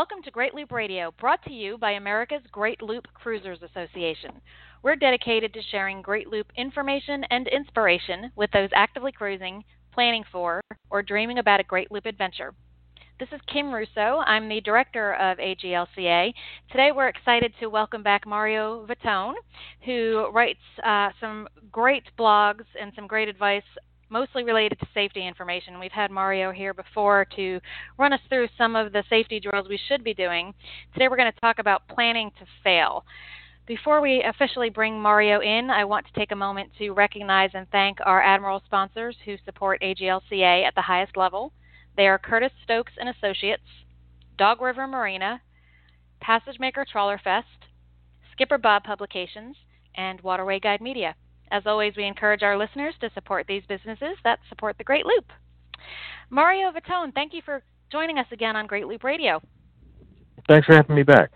Welcome to Great Loop Radio, brought to you by America's Great Loop Cruisers Association. We're dedicated to sharing Great Loop information and inspiration with those actively cruising, planning for, or dreaming about a Great Loop adventure. This is Kim Russo. I'm the director of AGLCA. Today we're excited to welcome back Mario Vittone, who writes uh, some great blogs and some great advice mostly related to safety information. We've had Mario here before to run us through some of the safety drills we should be doing. Today we're going to talk about planning to fail. Before we officially bring Mario in, I want to take a moment to recognize and thank our Admiral sponsors who support AGLCA at the highest level. They are Curtis Stokes and Associates, Dog River Marina, Passage Maker Trawler Fest, Skipper Bob Publications, and Waterway Guide Media. As always, we encourage our listeners to support these businesses that support the Great Loop. Mario Vittone, thank you for joining us again on Great Loop Radio. Thanks for having me back.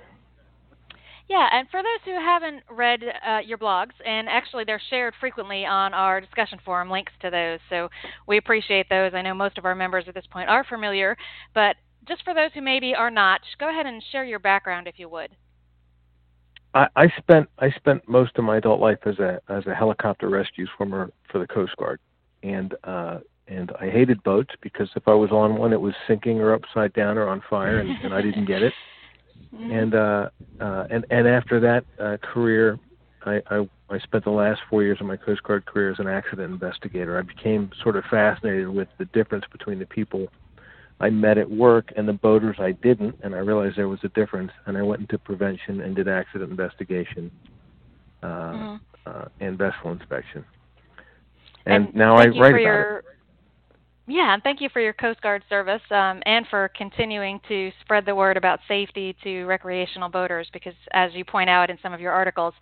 Yeah, and for those who haven't read uh, your blogs, and actually they're shared frequently on our discussion forum, links to those, so we appreciate those. I know most of our members at this point are familiar, but just for those who maybe are not, go ahead and share your background if you would. I, I spent I spent most of my adult life as a as a helicopter rescue swimmer for the Coast Guard, and uh, and I hated boats because if I was on one, it was sinking or upside down or on fire, and, and I didn't get it. Mm-hmm. And uh, uh, and and after that uh, career, I, I I spent the last four years of my Coast Guard career as an accident investigator. I became sort of fascinated with the difference between the people I met at work and the boaters I didn't, and I realized there was a difference. And I went into prevention and did accident investigation uh, mm-hmm. uh, and vessel inspection. And, and now I write about your, it. Yeah, and thank you for your Coast Guard service um, and for continuing to spread the word about safety to recreational boaters because, as you point out in some of your articles,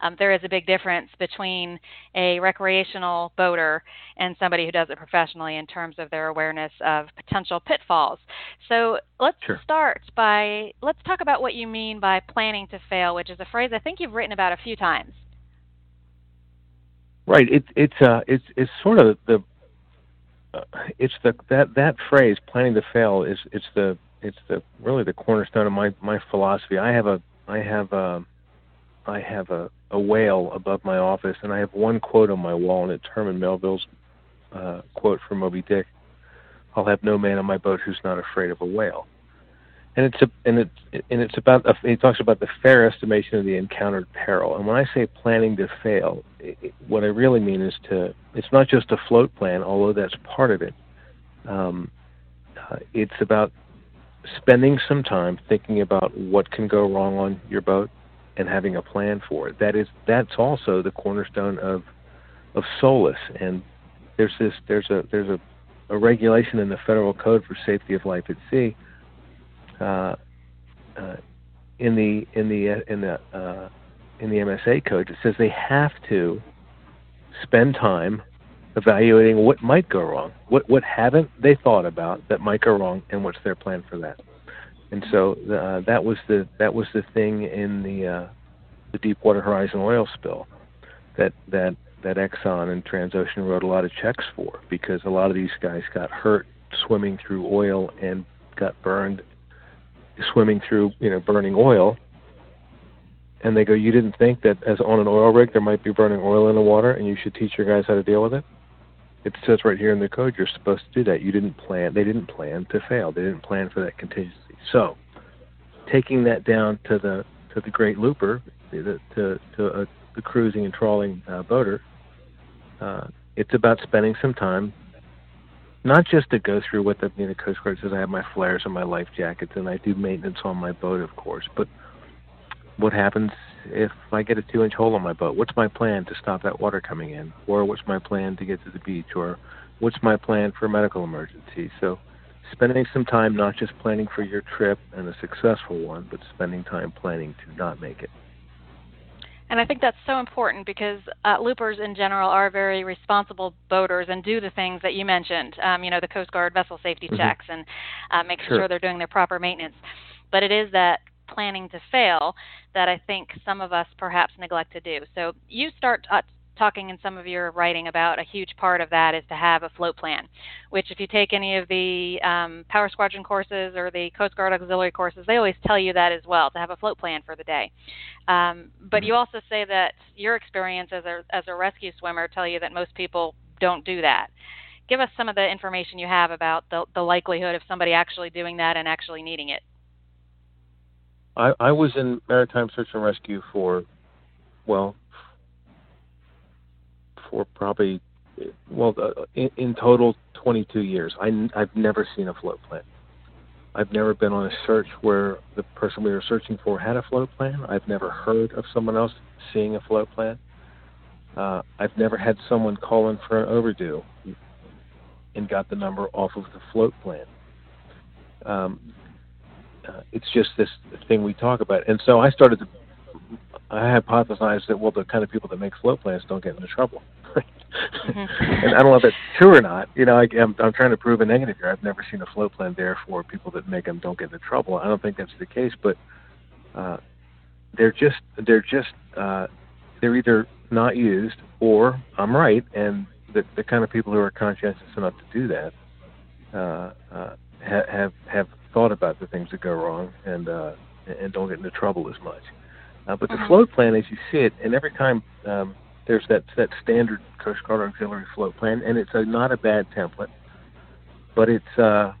um, there is a big difference between a recreational boater and somebody who does it professionally in terms of their awareness of potential pitfalls. So let's sure. start by let's talk about what you mean by planning to fail, which is a phrase I think you've written about a few times. Right. It, it's uh, it's it's sort of the it's the that that phrase planning to fail is it's the it's the really the cornerstone of my my philosophy. I have a I have a I have a, a whale above my office, and I have one quote on my wall, and it's Herman Melville's uh, quote from Moby Dick. I'll have no man on my boat who's not afraid of a whale and it's a, and it's and it's about a, he talks about the fair estimation of the encountered peril. And when I say planning to fail, it, what I really mean is to it's not just a float plan, although that's part of it. Um, uh, it's about spending some time thinking about what can go wrong on your boat and having a plan for it. That is that's also the cornerstone of of SOLAS. And there's this there's a there's a, a regulation in the federal code for safety of life at sea uh, uh, in the in the in the uh, in the MSA code it says they have to spend time evaluating what might go wrong, what what haven't they thought about that might go wrong, and what's their plan for that. And so uh, that was the that was the thing in the uh, the Deepwater Horizon oil spill that that that Exxon and Transocean wrote a lot of checks for because a lot of these guys got hurt swimming through oil and got burned swimming through you know burning oil. And they go you didn't think that as on an oil rig there might be burning oil in the water and you should teach your guys how to deal with it? It says right here in the code you're supposed to do that. You didn't plan they didn't plan to fail. They didn't plan for that contingency. So taking that down to the to the great looper to to, to a, the cruising and trawling uh, boater uh, it's about spending some time not just to go through what the you know, Coast Guard says. I have my flares and my life jackets, and I do maintenance on my boat, of course. But what happens if I get a two-inch hole in my boat? What's my plan to stop that water coming in, or what's my plan to get to the beach, or what's my plan for a medical emergency? So, spending some time not just planning for your trip and a successful one, but spending time planning to not make it. And I think that's so important because uh, loopers in general are very responsible boaters and do the things that you mentioned. Um, you know, the Coast Guard vessel safety mm-hmm. checks and uh, making sure. sure they're doing their proper maintenance. But it is that planning to fail that I think some of us perhaps neglect to do. So you start uh, talking in some of your writing about a huge part of that is to have a float plan, which if you take any of the um, Power Squadron courses or the Coast Guard auxiliary courses, they always tell you that as well to have a float plan for the day. Um, but mm-hmm. you also say that your experience as a as a rescue swimmer tell you that most people don't do that. Give us some of the information you have about the, the likelihood of somebody actually doing that and actually needing it. I, I was in maritime search and rescue for, well, for probably well uh, in, in, total 22 years. I, I've never seen a float plan. I've never been on a search where the person we were searching for had a float plan. I've never heard of someone else seeing a float plan. Uh, I've never had someone call in for an overdue and got the number off of the float plan. Um, uh, it's just this thing we talk about, and so I started to. I hypothesized that well, the kind of people that make float plans don't get into trouble. And I don't know if that's true or not. You know, I, I'm, I'm trying to prove a negative here. I've never seen a float plan there for people that make them don't get into trouble. I don't think that's the case, but uh, they're just they're just uh, they're either not used or I'm right, and the the kind of people who are conscientious enough to do that uh, uh, ha- have have thought about the things that go wrong and uh, and don't get into trouble as much. Uh, but the mm-hmm. float plan, as you see it, and every time um, there's that that standard Coast Guard auxiliary float plan, and it's a, not a bad template, but it's uh,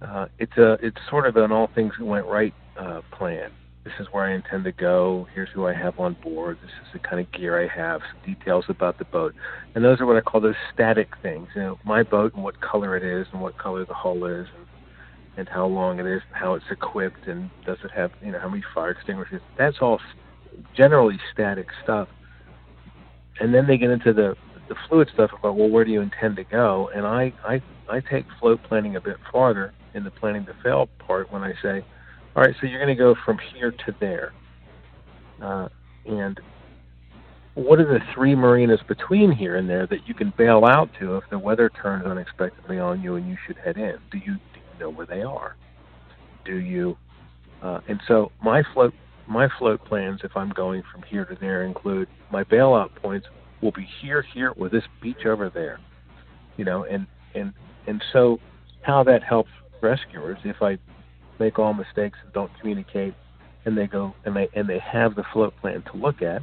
uh, it's a it's sort of an all things went right uh, plan. This is where I intend to go. Here's who I have on board. This is the kind of gear I have. Some details about the boat, and those are what I call those static things. You know, my boat and what color it is, and what color the hull is, and, and how long it is, and how it's equipped, and does it have you know how many fire extinguishers. That's all generally static stuff and then they get into the the fluid stuff about well, where do you intend to go? And I I I take float planning a bit farther in the planning to fail part when I say, all right, so you're going to go from here to there, uh, and what are the three marinas between here and there that you can bail out to if the weather turns unexpectedly on you and you should head in? Do you, do you know where they are? Do you? Uh, and so my float my float plans, if I'm going from here to there, include my bailout points will be here, here, with this beach over there. You know, and and and so how that helps rescuers if I make all mistakes and don't communicate, and they go and they and they have the float plan to look at.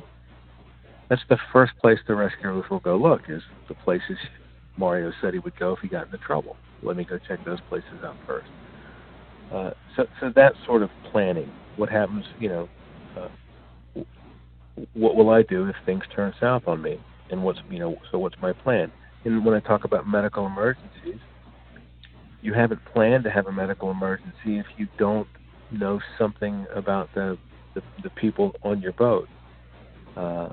That's the first place the rescuers will go look is the places Mario said he would go if he got into trouble. Let me go check those places out first. Uh, so, so that sort of planning. What happens, you know, uh, what will I do if things turn south on me? And what's you know so what's my plan? And when I talk about medical emergencies, you haven't planned to have a medical emergency if you don't know something about the the, the people on your boat. Uh,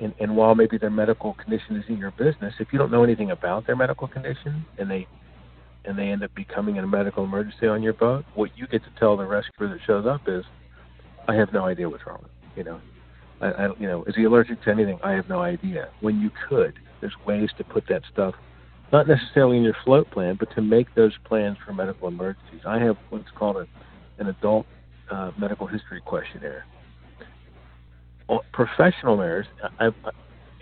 and, and while maybe their medical condition is in your business, if you don't know anything about their medical condition and they and they end up becoming in a medical emergency on your boat, what you get to tell the rescuer that shows up is, I have no idea what's wrong. You know, I, I you know, is he allergic to anything? I have no idea. When you could, there's ways to put that stuff, not necessarily in your float plan, but to make those plans for medical emergencies. I have what's called a, an adult uh, medical history questionnaire. Professional mariners, I've,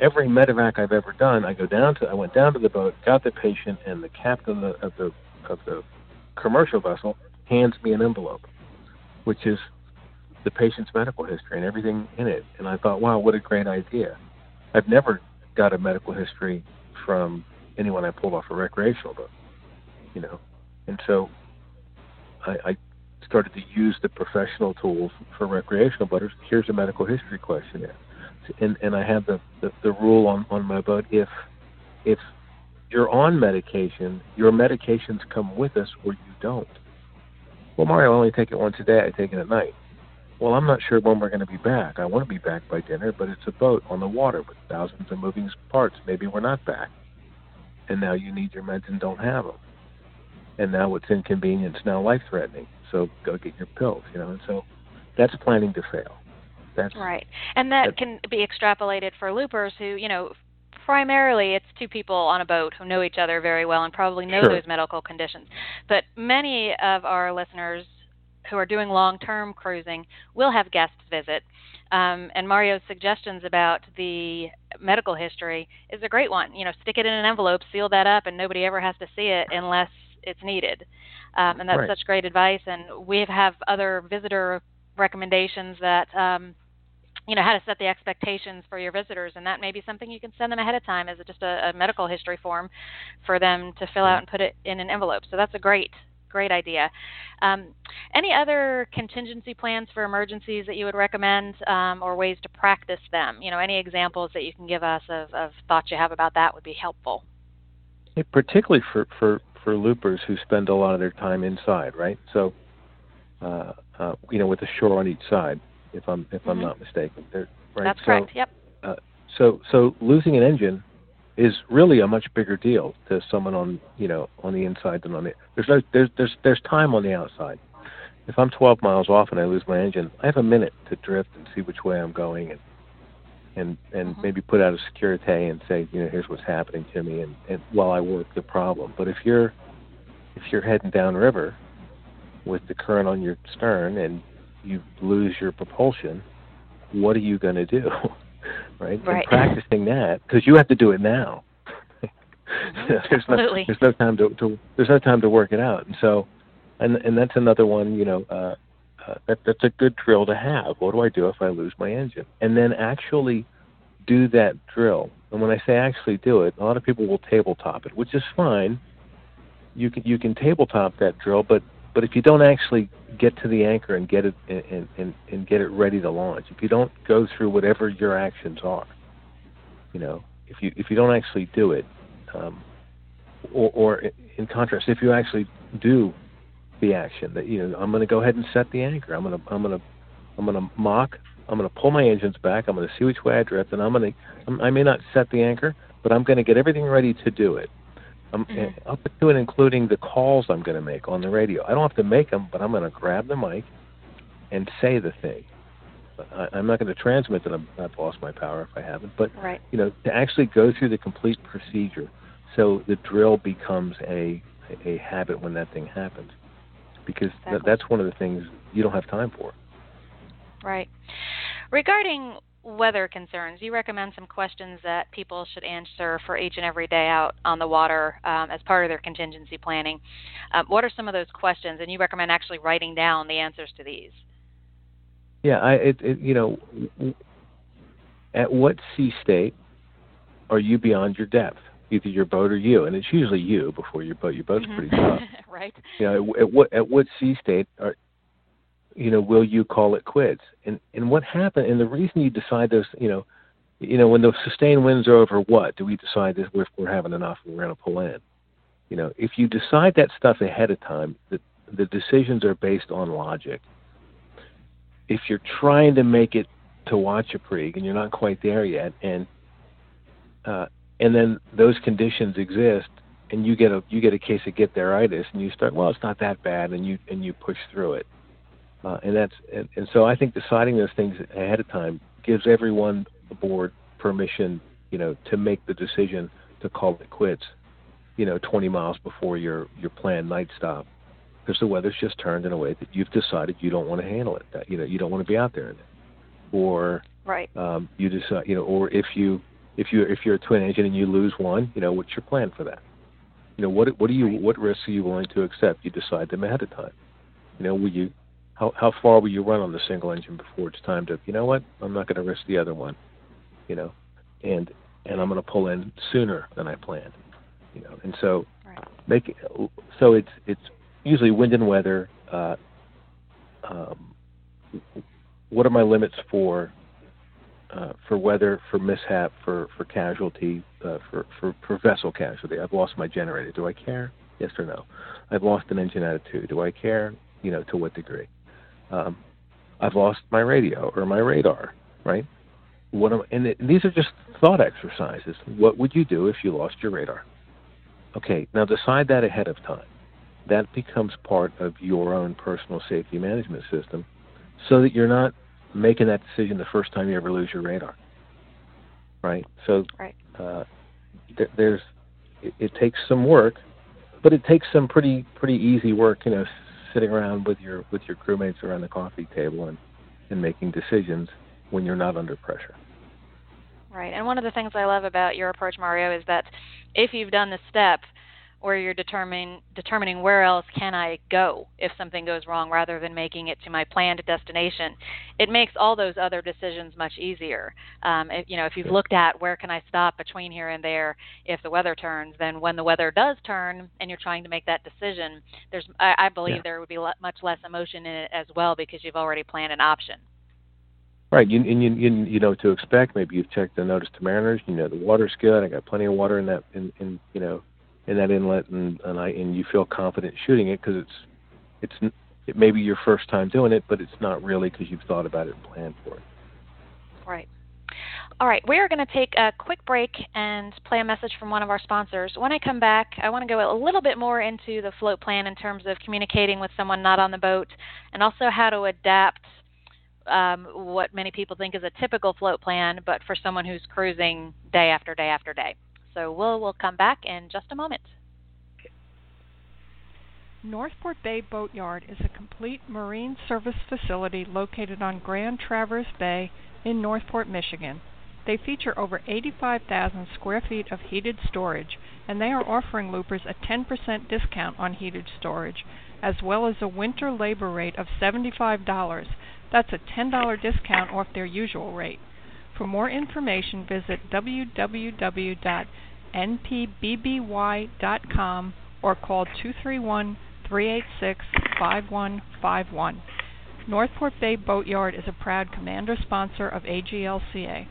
every medevac I've ever done, I go down to, I went down to the boat, got the patient, and the captain of the of the, of the commercial vessel hands me an envelope, which is the patient's medical history and everything in it. And I thought, wow, what a great idea. I've never got a medical history from anyone I pulled off a recreational boat, you know. And so I, I started to use the professional tools for recreational boaters. Here's a medical history questionnaire. And, and I have the, the, the rule on, on my boat if if you're on medication, your medications come with us or you don't. Well, Mario, I only take it once a day. I take it at night. Well, I'm not sure when we're going to be back. I want to be back by dinner, but it's a boat on the water with thousands of moving parts. Maybe we're not back. And now you need your meds and don't have them. And now it's inconvenience, now life threatening. So go get your pills, you know. And so that's planning to fail. That's right. And that can be extrapolated for loopers who, you know, primarily it's two people on a boat who know each other very well and probably know sure. those medical conditions. But many of our listeners who are doing long-term cruising will have guests visit. Um, and Mario's suggestions about the medical history is a great one. You know, stick it in an envelope, seal that up, and nobody ever has to see it unless it's needed. Um, and that's right. such great advice. And we have other visitor recommendations that um, you know how to set the expectations for your visitors and that may be something you can send them ahead of time as just a, a medical history form for them to fill out and put it in an envelope so that's a great great idea um, any other contingency plans for emergencies that you would recommend um, or ways to practice them you know any examples that you can give us of, of thoughts you have about that would be helpful particularly for, for, for loopers who spend a lot of their time inside right so uh, uh, you know with the shore on each side if I'm if mm-hmm. I'm not mistaken. Right? That's so, correct. Yep. Uh, so so losing an engine is really a much bigger deal to someone on you know on the inside than on the there's no there's there's there's time on the outside. If I'm 12 miles off and I lose my engine, I have a minute to drift and see which way I'm going and and and mm-hmm. maybe put out a securite and say you know here's what's happening to me and, and while I work the problem. But if you're if you're heading downriver with the current on your stern and you lose your propulsion, what are you going to do? right? Right. And practicing that because you have to do it now. there's Absolutely. no there's no time to, to there's no time to work it out, and so and and that's another one. You know, uh, uh, that that's a good drill to have. What do I do if I lose my engine? And then actually do that drill. And when I say actually do it, a lot of people will tabletop it, which is fine. You can you can tabletop that drill, but but if you don't actually get to the anchor and get it and, and, and get it ready to launch, if you don't go through whatever your actions are, you know, if you if you don't actually do it, um, or, or in contrast, if you actually do the action that you know, I'm going to go ahead and set the anchor. I'm going to I'm going to I'm going to mock. I'm going to pull my engines back. I'm going to see which way I drift, and I'm going to. I may not set the anchor, but I'm going to get everything ready to do it. I'm mm-hmm. up to and including the calls I'm going to make on the radio. I don't have to make them, but I'm going to grab the mic and say the thing. I, I'm not going to transmit that I'm, I've lost my power if I haven't, but right. you know, to actually go through the complete procedure, so the drill becomes a a habit when that thing happens, because exactly. th- that's one of the things you don't have time for. Right. Regarding weather concerns, you recommend some questions that people should answer for each and every day out on the water um, as part of their contingency planning. Um, what are some of those questions? And you recommend actually writing down the answers to these. Yeah, I, it, it, you know, at what sea state are you beyond your depth? Either your boat or you, and it's usually you before your boat. Your boat's mm-hmm. pretty tough, right? You know, at, at what at what sea state are you know, will you call it quits? And and what happened? And the reason you decide those, you know, you know, when the sustained winds are over, what do we decide that we're, we're having enough and we're going to pull in? You know, if you decide that stuff ahead of time, the the decisions are based on logic. If you're trying to make it to watch a Wachapreague and you're not quite there yet, and uh, and then those conditions exist, and you get a you get a case of get theritis, and you start, well, it's not that bad, and you and you push through it uh, and that's and, and so I think deciding those things ahead of time gives everyone aboard permission, you know, to make the decision to call it quits, you know, 20 miles before your your planned night stop, because the weather's just turned in a way that you've decided you don't want to handle it. That, you know, you don't want to be out there in it, or right. Um, you decide, you know, or if you if you if you're a twin engine and you lose one, you know, what's your plan for that? You know, what what do you what risks are you willing to accept? You decide them ahead of time. You know, will you how how far will you run on the single engine before it's time to you know what I'm not going to risk the other one, you know, and and I'm going to pull in sooner than I planned, you know, and so right. make so it's it's usually wind and weather. Uh, um, what are my limits for uh, for weather, for mishap, for for casualty, uh, for, for for vessel casualty? I've lost my generator. Do I care? Yes or no? I've lost an engine out of two. Do I care? You know, to what degree? Um, I've lost my radio or my radar, right? What am, and, it, and these are just thought exercises. What would you do if you lost your radar? Okay, now decide that ahead of time. That becomes part of your own personal safety management system so that you're not making that decision the first time you ever lose your radar. Right? So right. Uh, th- there's it, it takes some work, but it takes some pretty pretty easy work, you know, sitting around with your with your crewmates around the coffee table and and making decisions when you're not under pressure. Right. And one of the things I love about your approach, Mario, is that if you've done the step where you're determining determining where else can I go if something goes wrong rather than making it to my planned destination, it makes all those other decisions much easier. Um, if, you know, if you've looked at where can I stop between here and there if the weather turns, then when the weather does turn and you're trying to make that decision, there's I, I believe yeah. there would be much less emotion in it as well because you've already planned an option. Right, you, and you, you you know to expect. Maybe you've checked the notice to mariners. You know the water's good. I got plenty of water in that in, in you know in that inlet, and and I and you feel confident shooting it because it's it's it may be your first time doing it, but it's not really because you've thought about it and planned for it. Right. All right, we are going to take a quick break and play a message from one of our sponsors. When I come back, I want to go a little bit more into the float plan in terms of communicating with someone not on the boat and also how to adapt um, what many people think is a typical float plan, but for someone who's cruising day after day after day. So we'll we'll come back in just a moment. Northport Bay Boatyard is a complete marine service facility located on Grand Traverse Bay in Northport, Michigan. They feature over 85,000 square feet of heated storage, and they are offering loopers a 10% discount on heated storage, as well as a winter labor rate of $75 that's a $10 discount off their usual rate. For more information, visit www.npbby.com or call 231 386 5151. Northport Bay Boatyard is a proud commander sponsor of AGLCA.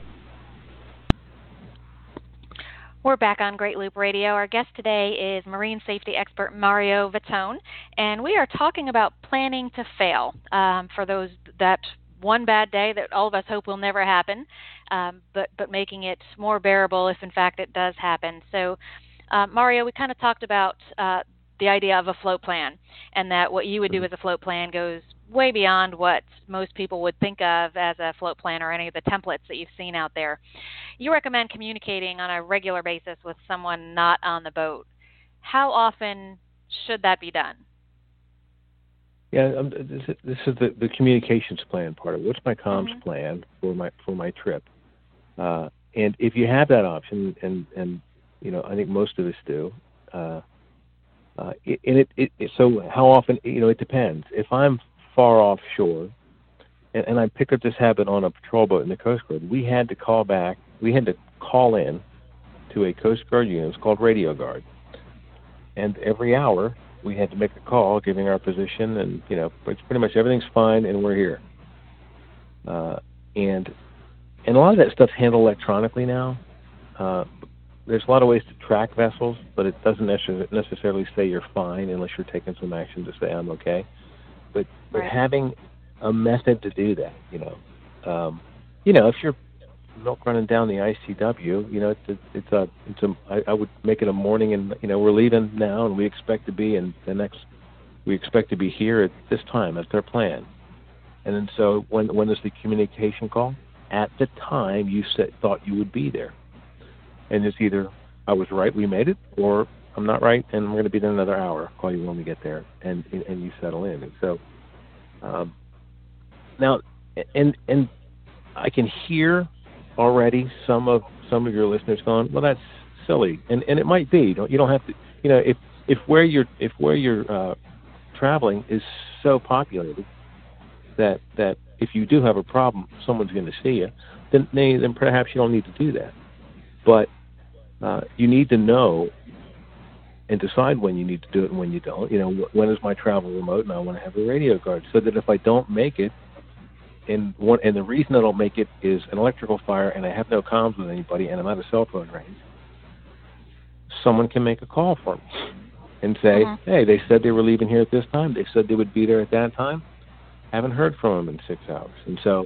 We're back on Great Loop Radio. Our guest today is marine safety expert Mario Vittone, and we are talking about planning to fail um, for those that one bad day that all of us hope will never happen, um, but but making it more bearable if in fact it does happen. So, uh, Mario, we kind of talked about uh, the idea of a float plan, and that what you would do mm-hmm. as a float plan goes way beyond what most people would think of as a float plan or any of the templates that you've seen out there. You recommend communicating on a regular basis with someone not on the boat. How often should that be done? Yeah, um, this, this, is the, the communications plan part of it. What's my comms mm-hmm. plan for my for my trip? Uh, and if you have that option, and and you know, I think most of us do. Uh, uh, and it, it, it, so how often? You know, it depends. If I'm far offshore, and, and I picked up this habit on a patrol boat in the Coast Guard. We had to call back. We had to call in to a Coast Guard unit. It's called Radio Guard, and every hour we had to make a call, giving our position, and you know, it's pretty much everything's fine, and we're here. Uh, and and a lot of that stuff's handled electronically now. Uh, there's a lot of ways to track vessels, but it doesn't necessarily say you're fine unless you're taking some action to say I'm okay but but right. having a method to do that, you know, um, you know, if you're milk running down the ICW, you know, it's a, it's a, it's a, I, I would make it a morning, and you know, we're leaving now, and we expect to be in the next, we expect to be here at this time. That's their plan. And then so when when is the communication call? At the time you said thought you would be there, and it's either I was right, we made it, or I'm not right, and I'm going to be there another hour. Call you when we get there, and and you settle in. And so, um, now, and and I can hear already some of some of your listeners going, well, that's silly, and and it might be. You don't you don't have to, you know, if if where you're if where you're uh, traveling is so populated that that if you do have a problem, someone's going to see you, then then perhaps you don't need to do that. But uh, you need to know and decide when you need to do it and when you don't. You know, when is my travel remote, and I want to have a radio guard so that if I don't make it, and one and the reason I don't make it is an electrical fire, and I have no comms with anybody, and I'm out of cell phone range. Someone can make a call for me and say, mm-hmm. "Hey, they said they were leaving here at this time. They said they would be there at that time. Haven't heard from them in six hours." And so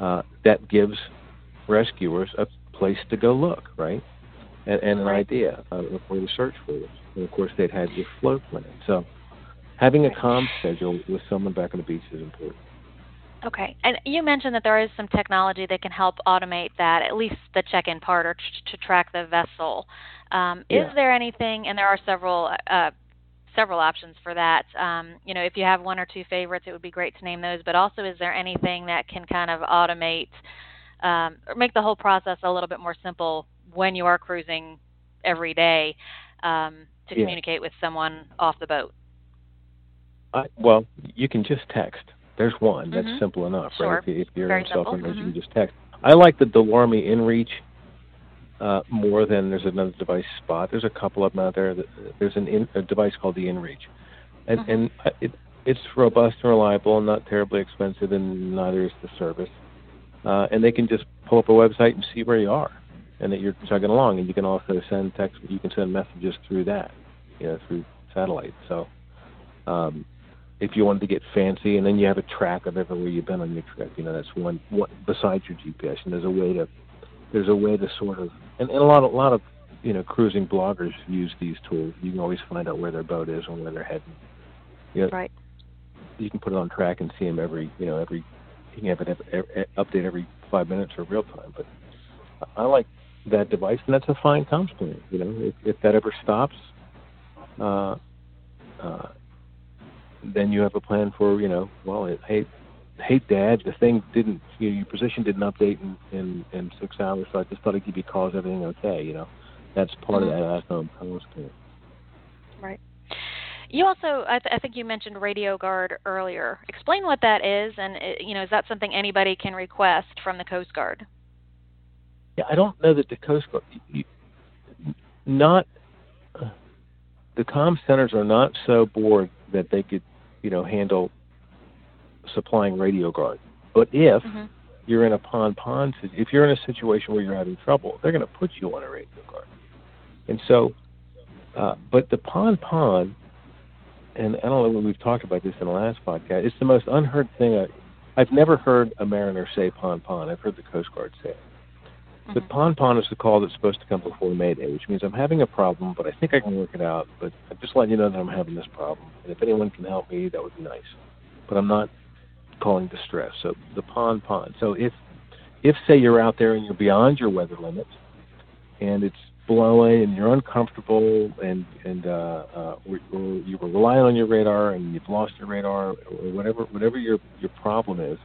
uh, that gives rescuers a place to go look, right? and, and an idea of where to search for them. And of course, they'd had your float plan. So having a comm schedule with someone back on the beach is important. Okay. And you mentioned that there is some technology that can help automate that, at least the check-in part, or t- to track the vessel. Um, yeah. Is there anything, and there are several uh, several options for that. Um, you know, if you have one or two favorites, it would be great to name those. But also, is there anything that can kind of automate um, or make the whole process a little bit more simple when you are cruising every day um, to Yeah. communicate with someone off the boat? I, well, you can just text. There's one. That's Mhm. simple enough, Sure. right? If, if you're Very on cell phone, simple. you can just text. I like the Delorme InReach uh, more than there's another device Spot. There's a couple of them out there. That, there's an in, a device called the InReach, and Mhm. and uh, it it's robust and reliable and not terribly expensive, and neither is the service. Uh, and they can just pull up a website and see where you are, and that you're chugging along. And you can also send text. You can send messages through that, you know, through satellite. So. Um, if you wanted to get fancy, and then you have a track of everywhere you've been on your trip. You know, that's one, one besides your GPS. And there's a way to there's a way to sort of and, and a lot of a lot of you know cruising bloggers use these tools. You can always find out where their boat is and where they're heading. You know, Right. you can put it on track and see them every you know every you can have it ev- ev- update every five minutes or real time. But I I like that device, and that's a fine comms plan. You know, if, if that ever stops, uh, uh, then you have a plan for you know, well, it, hey, hey, Dad, the thing didn't, you know, your position didn't update in, in in six hours, so I just thought I'd give you calls. Everything okay? You know, that's part Mhm. of that comms plan. Right. You also, I, th- I think you mentioned Radio Guard earlier. Explain what that is, and uh, you know, is that something anybody can request from the Coast Guard? Yeah, I don't know that the Coast Guard, you, not uh, the comm centers are not so bored that they could, you know, handle supplying radio guard. But if Mhm. you're in a pan pan, if you're in a situation where you're having trouble, they're going to put you on a radio guard. And so, uh, but the pan pan, and I don't know when we've talked about this in the last podcast. It's the most unheard thing. I, I've never heard a mariner say pan pan. I've heard the Coast Guard say it. But Mhm. pan pan is the call that's supposed to come before Mayday, which means I'm having a problem, but I think I can work it out. But I'm just letting you know that I'm having this problem, and if anyone can help me, that would be nice. But I'm not calling distress. So the pan pan. So if if say you're out there and you're beyond your weather limit, and it's blowing and you're uncomfortable and and uh, uh, or, or you were relying on your radar and you've lost your radar or whatever whatever your your problem is,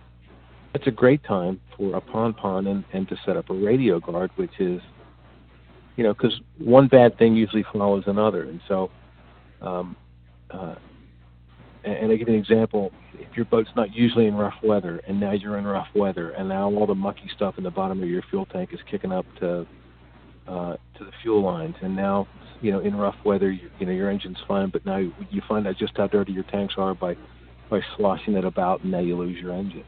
it's a great time for a pan pan and, and to set up a radio guard, which is, you know, because one bad thing usually follows another, and so, um, uh, and, I give an example: if your boat's not usually in rough weather, and now you're in rough weather, and now all the mucky stuff in the bottom of your fuel tank is kicking up to uh, to the fuel lines, and now you know in rough weather, you, you know your engine's fine, but now you, you find out just how dirty your tanks are by by sloshing it about, and now you lose your engine.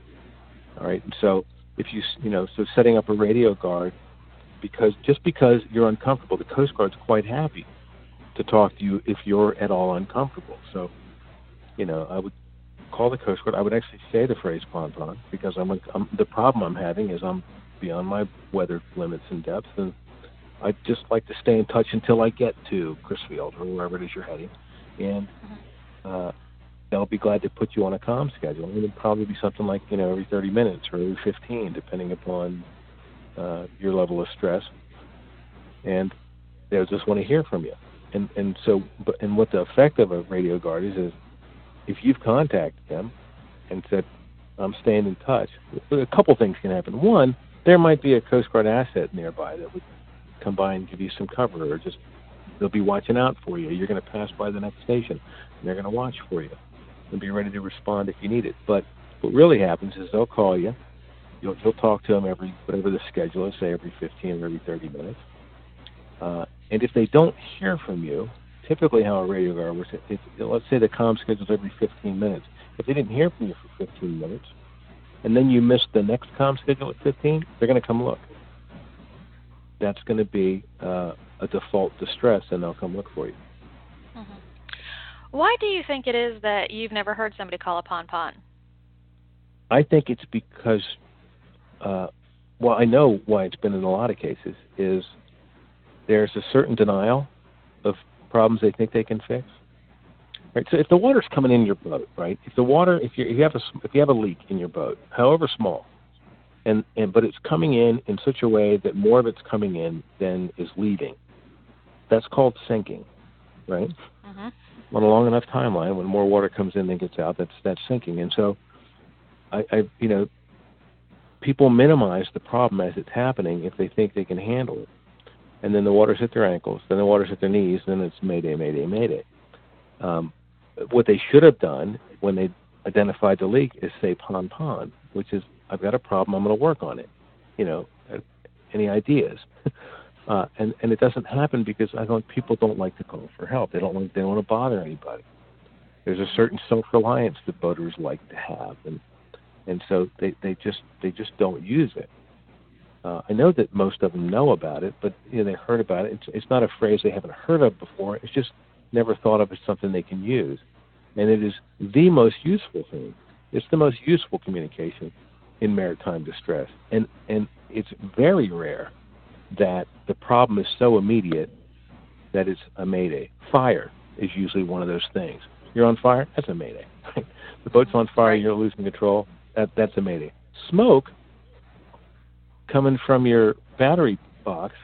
All right, so if you you know so setting up a radio guard because just because you're uncomfortable, the Coast Guard's quite happy to talk to you if you're at all uncomfortable. So, you know, I would call the Coast Guard. I would actually say the phrase pan pan because I'm, I'm the problem I'm having is I'm beyond my weather limits and depth, and I'd just like to stay in touch until I get to Crisfield or wherever it is you're heading, and uh, they'll be glad to put you on a comm schedule. It'll probably be something like you know every 30 minutes or every 15, depending upon uh, your level of stress, and they'll just want to hear from you. And and so, but and what the effect of a radio guard is is if you've contacted them and said, "I'm staying in touch," a couple things can happen. One, there might be a Coast Guard asset nearby that would come by and give you some cover, or just they'll be watching out for you. You're going to pass by the next station, and they're going to watch for you and be ready to respond if you need it. But what really happens is they'll call you. You'll, you'll talk to them every whatever the schedule is, say every 15 or every 30 minutes. Uh, and if they don't hear from you, typically how a radio guard works, if, let's say the comm schedule's every 15 minutes. If they didn't hear from you for 15 minutes, and then you miss the next comm schedule at 15, they're going to come look. That's going to be uh, a default distress, and they'll come look for you. Mhm. Why do you think it is that you've never heard somebody call a pan pan? I think it's because, uh, well, I know why it's been in a lot of cases is there's a certain denial of problems they think they can fix. Right. So if the water's coming in your boat, right? If the water, if you if you have a if you have a leak in your boat, however small, and and but it's coming in in such a way that more of it's coming in than is leaving, that's called sinking, right? Mhm. On a long enough timeline, when more water comes in than gets out, that's that's sinking. And so, I, I you know, people minimize the problem as it's happening if they think they can handle it. And then the water's at their ankles, then the water's at their knees, then it's mayday, mayday, mayday. Um, what they should have done when they identified the leak is say pan pan, which is I've got a problem, I'm going to work on it. You know, uh, any ideas? Uh, and and it doesn't happen because I don't people don't like to call for help. They don't like they don't want to bother anybody. There's a certain self reliance that boaters like to have, and and so they they just they just don't use it. Uh, I know that most of them know about it, but you know, they heard about it. It's, it's not a phrase they haven't heard of before. It's just never thought of as something they can use, and it is the most useful thing. It's the most useful communication in maritime distress, and and it's very rare that the problem is so immediate that it's a mayday. Fire is usually one of those things. You're on fire, that's a mayday. the boat's on fire, you're losing control, that that's a mayday. Smoke coming from your battery box,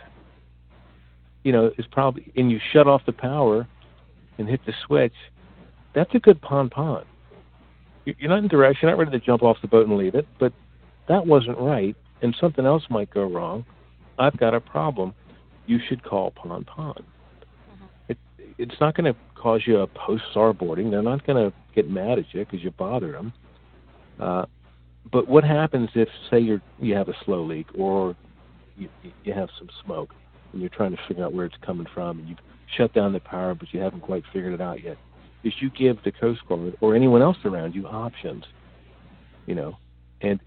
you know, is probably and you shut off the power and hit the switch. That's a good pan pan. You're not in direction, you're not ready to jump off the boat and leave it, but that wasn't right, and something else might go wrong I've got a problem. You should call Pan Pan. Mm-hmm. It, it's not going to cause you a post boarding. They're not going to get mad at you because you bothered them. Uh, but what happens if, say, you you have a slow leak or you, you have some smoke and you're trying to figure out where it's coming from and you've shut down the power but you haven't quite figured it out yet? Is you give the Coast Guard or anyone else around you options, you know, and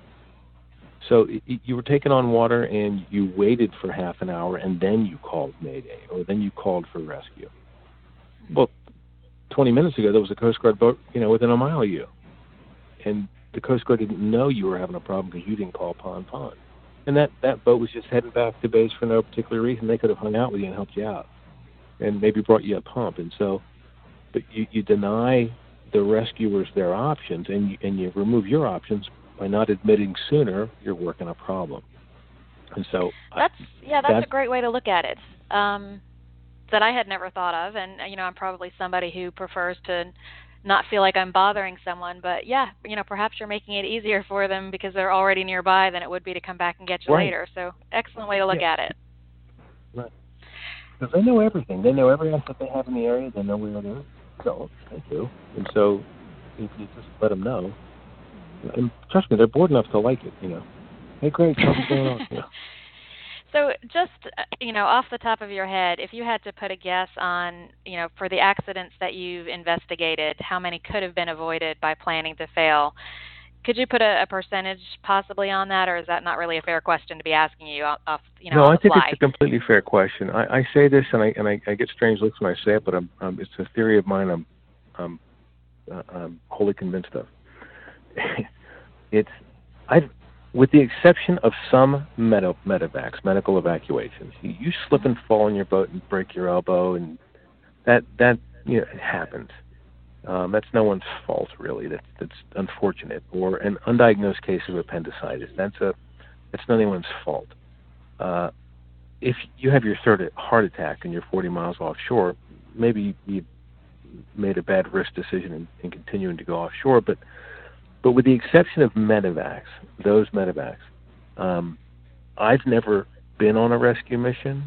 so you were taken on water and you waited for half an hour and then you called Mayday or then you called for rescue. Well, 20 minutes ago there was a Coast Guard boat, you know, within a mile of you, and the Coast Guard didn't know you were having a problem because you didn't call Pan Pan, and that that boat was just heading back to base for no particular reason. They could have hung out with you and helped you out, and maybe brought you a pump. And so, but you you deny the rescuers their options and you, and you remove your options by not admitting sooner, you're working a problem. And so that's yeah, that's, a great way to look at it. Um, that I had never thought of, and you know, I'm probably somebody who prefers to not feel like I'm bothering someone. But yeah, you know, perhaps you're making it easier for them because they're already nearby than it would be to come back and get you right. later. So excellent way to look yeah. at it. Right. Because they know everything. They know every asset they have in the area. They know where it is. So they do. And so if you just let them know, and trust me, they're bored enough to like it. You know, hey, great, going on? You know. So, just uh, you know, off the top of your head, if you had to put a guess on, you know, for the accidents that you've investigated, how many could have been avoided by planning to fail? Could you put a, a percentage possibly on that, or is that not really a fair question to be asking you off, off you know? No, I think fly? it's a completely fair question. I, I say this, and I and I, I get strange looks when I say it, but I'm, um, it's a theory of mine. I'm, I'm, uh, I'm wholly convinced of. it's I, with the exception of some med- medevacs, medical evacuations, you, you slip and fall in your boat and break your elbow, and that that you know it happens. Um, that's no one's fault really. That's that's unfortunate. Or an undiagnosed case of appendicitis. That's a that's not anyone's fault. Uh, if you have your third heart attack and you're 40 miles offshore, maybe you made a bad risk decision in, in continuing to go offshore. But but with the exception of medevacs, those medevacs, um, I've never been on a rescue mission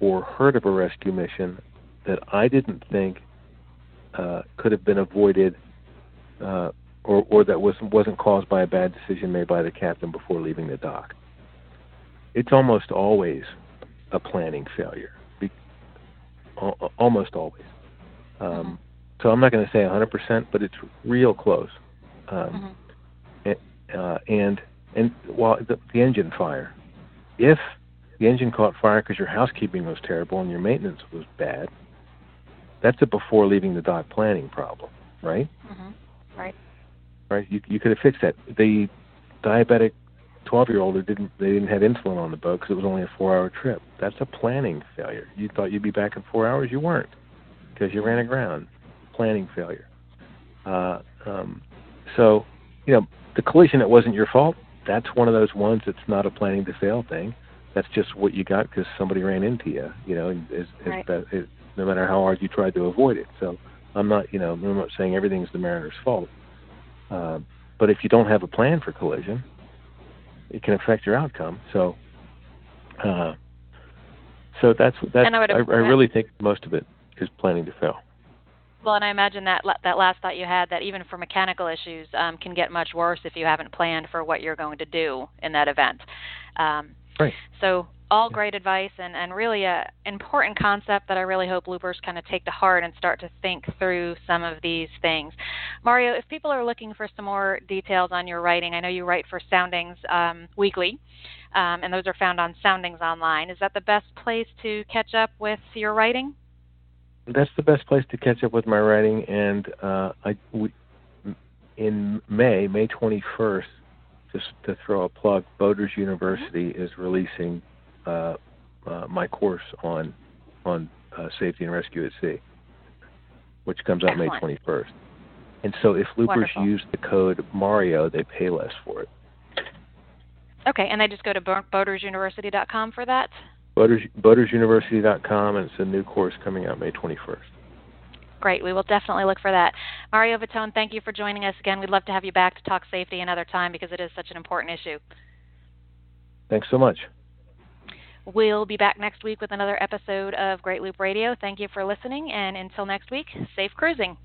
or heard of a rescue mission that I didn't think uh, could have been avoided uh, or, or that was, wasn't caused by a bad decision made by the captain before leaving the dock. It's almost always a planning failure, Be- almost always. Um, so I'm not going to say 100%, but it's real close. Um, mm-hmm. uh, and and while the, the engine fire, if the engine caught fire because your housekeeping was terrible and your maintenance was bad, that's a before leaving the dock planning problem, right? Mm-hmm. Right. Right. You you could have fixed that. The diabetic 12 year old didn't they didn't have insulin on the boat because it was only a four hour trip. That's a planning failure. You thought you'd be back in four hours, you weren't because you ran aground. Planning failure. Uh, um, so, you know, the collision that wasn't your fault, that's one of those ones that's not a planning to fail thing. That's just what you got because somebody ran into you. You know, is, is right. that, is, no matter how hard you tried to avoid it. So I'm not, you know, I'm not saying everything's the mariner's fault. Uh, but if you don't have a plan for collision, it can affect your outcome. So, uh, so that's that's. I, I, I really think most of it is planning to fail. Well, and I imagine that that last thought you had that even for mechanical issues um, can get much worse if you haven't planned for what you're going to do in that event. Um, right. So all great advice and, and really a important concept that I really hope loopers kind of take to heart and start to think through some of these things. Mario, if people are looking for some more details on your writing, I know you write for Soundings um, Weekly, um, and those are found on Soundings Online. Is that the best place to catch up with your writing? That's the best place to catch up with my writing. And uh, I, we, in May, May 21st, just to throw a plug, Boaters University is releasing uh, uh, my course on on uh, safety and rescue at sea, which comes out Excellent. May 21st. And so, if loopers Wonderful. use the code Mario, they pay less for it. Okay, and they just go to boatersuniversity.com for that. Boaters, boatersuniversity.com, and it's a new course coming out May 21st. Great. We will definitely look for that. Mario Vittone, thank you for joining us again. We'd love to have you back to talk safety another time because it is such an important issue. Thanks so much. We'll be back next week with another episode of Great Loop Radio. Thank you for listening, and until next week, safe cruising.